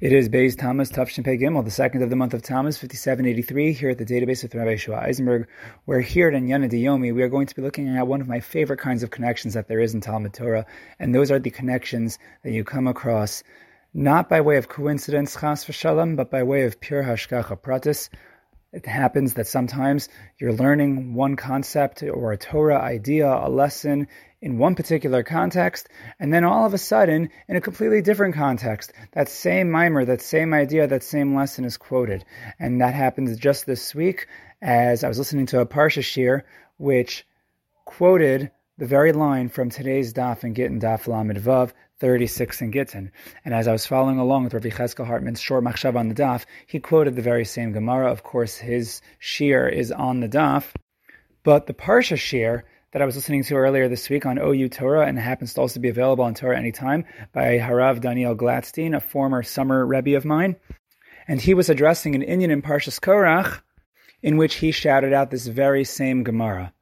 It is Beis Tammuz Tafshin Pei Gimel, the second of the month of Tammuz, 5783, here at the database of Rabbi Shua Eisenberg. We're here at Yana Diyomi. We are going to be looking at one of my favorite kinds of connections that there is in Talmud Torah, and those are the connections that you come across not by way of coincidence, chas v'shalom, but by way of pure hashgacha pratis. It happens that sometimes you're learning one concept or a Torah idea, a lesson in one particular context, and then all of a sudden, in a completely different context, that same meimar, that same idea, that same lesson is quoted. And that happened just this week as I was listening to a Parsha Shiur, which quoted the very line from today's daf and Gittin daf Lamed Vav 36 in Gittin. And as I was following along with Rabbi Cheskel Hartman's short machshav on the daf, he quoted the very same Gemara. Of course, his shiur is on the daf, but the Parsha shiur that I was listening to earlier this week on OU Torah and happens to also be available on Torah Anytime by Harav Daniel Gladstein, a former summer Rebbe of mine. And he was addressing an inyan in Parshas Korach in which he shouted out this very same Gemara.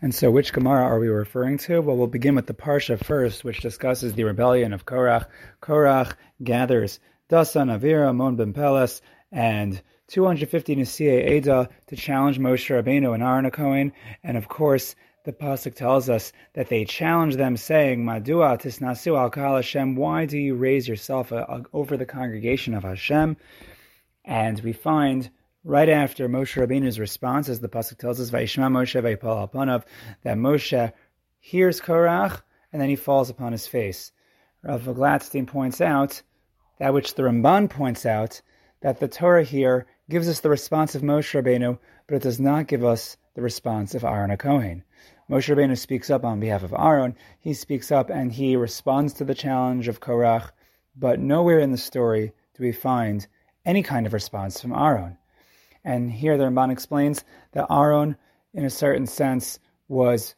And so, which Gemara are we referring to? Well, we'll begin with the Parsha first, which discusses the rebellion of Korach. Korach gathers Dasan, Aviram, On Ben Peles, and 250 Nasiya Eda to challenge Moshe Rabbeinu and Aaron Cohen. And of course, the pasuk tells us that they challenge them, saying, "Madua tisnasu al kal Hashem? Why do you raise yourself uh, over the congregation of Hashem?" And we find right after Moshe Rabbeinu's response, as the pasuk tells us, "Vayishma Moshe vayipal alpanav," that Moshe hears Korach and then he falls upon his face. Rav Gladstein points out that which the Ramban points out that the Torah here gives us the response of Moshe Rabbeinu, but it does not give us the response of Aaron Cohen. Moshe Rabbeinu speaks up on behalf of Aaron. He speaks up and he responds to the challenge of Korach, but nowhere in the story do we find any kind of response from Aaron. And here the Ramban explains that Aaron, in a certain sense, was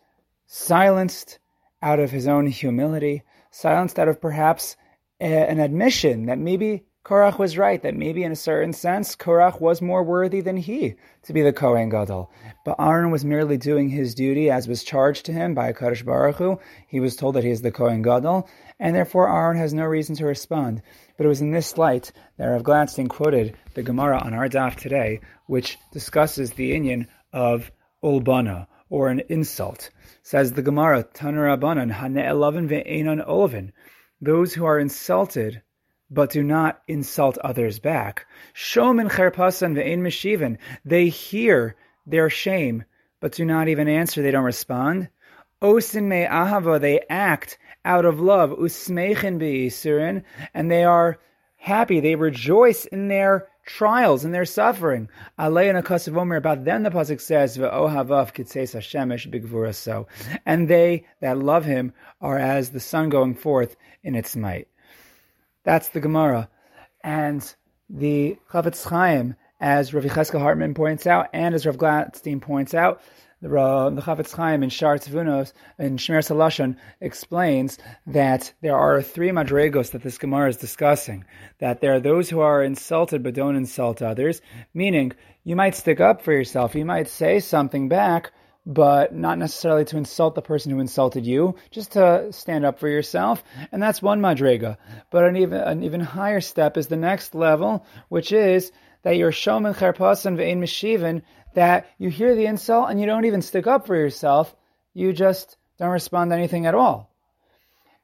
silenced out of his own humility, silenced out of perhaps a, an admission that maybe Korach was right that maybe in a certain sense Korach was more worthy than he to be the Kohen Gadol. But Aaron was merely doing his duty as was charged to him by Kadosh Baruch Hu. He was told that he is the Kohen Gadol, and therefore Aaron has no reason to respond. But it was in this light that Rav Gladstein quoted the Gemara on our daf today, which discusses the Inyan of Ulbana, or an insult. Says the Gemara, Tanu Rabbanan, Hane'elavin ve'enan olavin. Those who are insulted but do not insult others back. Shomin cherpasan ve'ein meshiven. They hear their shame, but do not even answer. They don't respond. Osin me ahava. They act out of love. Usmeichin be'isurin. And they are happy. They rejoice in their trials and their suffering. Alei and Omer, about them the pasuk says, "Ve'ohavav kitzeis hashemesh bigvuraso," and they that love him are as the sun going forth in its might. That's the Gemara. And the Chafetz Chaim, as Rav Cheskel Hartman points out, and as Rav Gladstein points out, the, the Chafetz Chaim in Shar Tvunos in Shmiras Halashon explains that there are three madregos that this Gemara is discussing. That there are those who are insulted but don't insult others, meaning you might stick up for yourself, you might say something back, but not necessarily to insult the person who insulted you, just to stand up for yourself. And that's one madrega. But an even, an even higher step is the next level, which is that you're shomen cherpasan ve'in mishiven, that you hear the insult and you don't even stick up for yourself, you just don't respond to anything at all.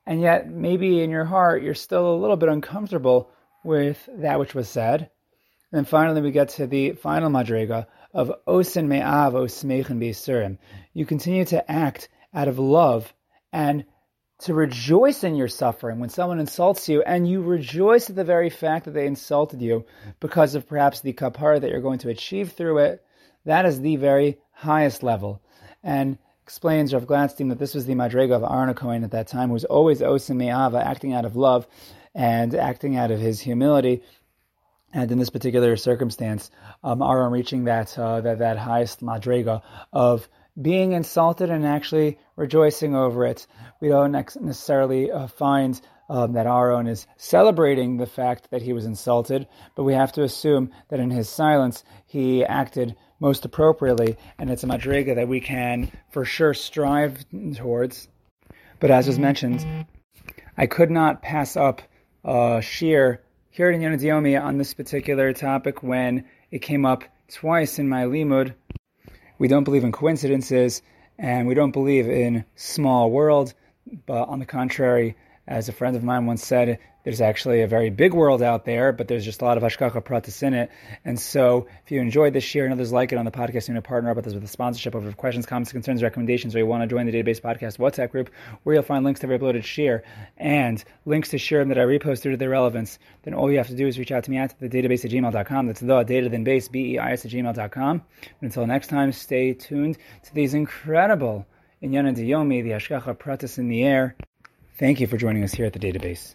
And yet, maybe in your heart, you're still a little bit uncomfortable with that which was said. And finally, we get to the final madrega, of osin me'av osmeichin beisurim. You continue to act out of love and to rejoice in your suffering when someone insults you, and you rejoice at the very fact that they insulted you because of perhaps the kapara that you're going to achieve through it. That is the very highest level. And explains Rav Gladstein that this was the madrega of Aaron Cohen at that time, who was always osin me'ava, acting out of love and acting out of his humility and in this particular circumstance, um, Aaron reaching that, uh, that that highest madrega of being insulted and actually rejoicing over it. We don't necessarily uh, find um, that Aaron is celebrating the fact that he was insulted, but we have to assume that in his silence he acted most appropriately, and it's a madriga that we can for sure strive towards. But as was mentioned, I could not pass up uh, shiur here in Yonadiomi on this particular topic when it came up twice in my limud. We don't believe in coincidences and we don't believe in small world, but on the contrary, as a friend of mine once said, there's actually a very big world out there, but there's just a lot of Hashgacha Pratis in it. And so if you enjoyed this share and others like it on the podcast, you want to partner up with us with a sponsorship over questions, comments, concerns, recommendations, or you want to join the Database Podcast WhatsApp group where you'll find links to every uploaded share and links to share that I repost due to their relevance, then all you have to do is reach out to me at the database at gmail.com. That's the data then base, B-E-I-S at gmail.com. And until next time, stay tuned to these incredible Inyana Diyomi, the Hashgacha Pratis in the air. Thank you for joining us here at the database.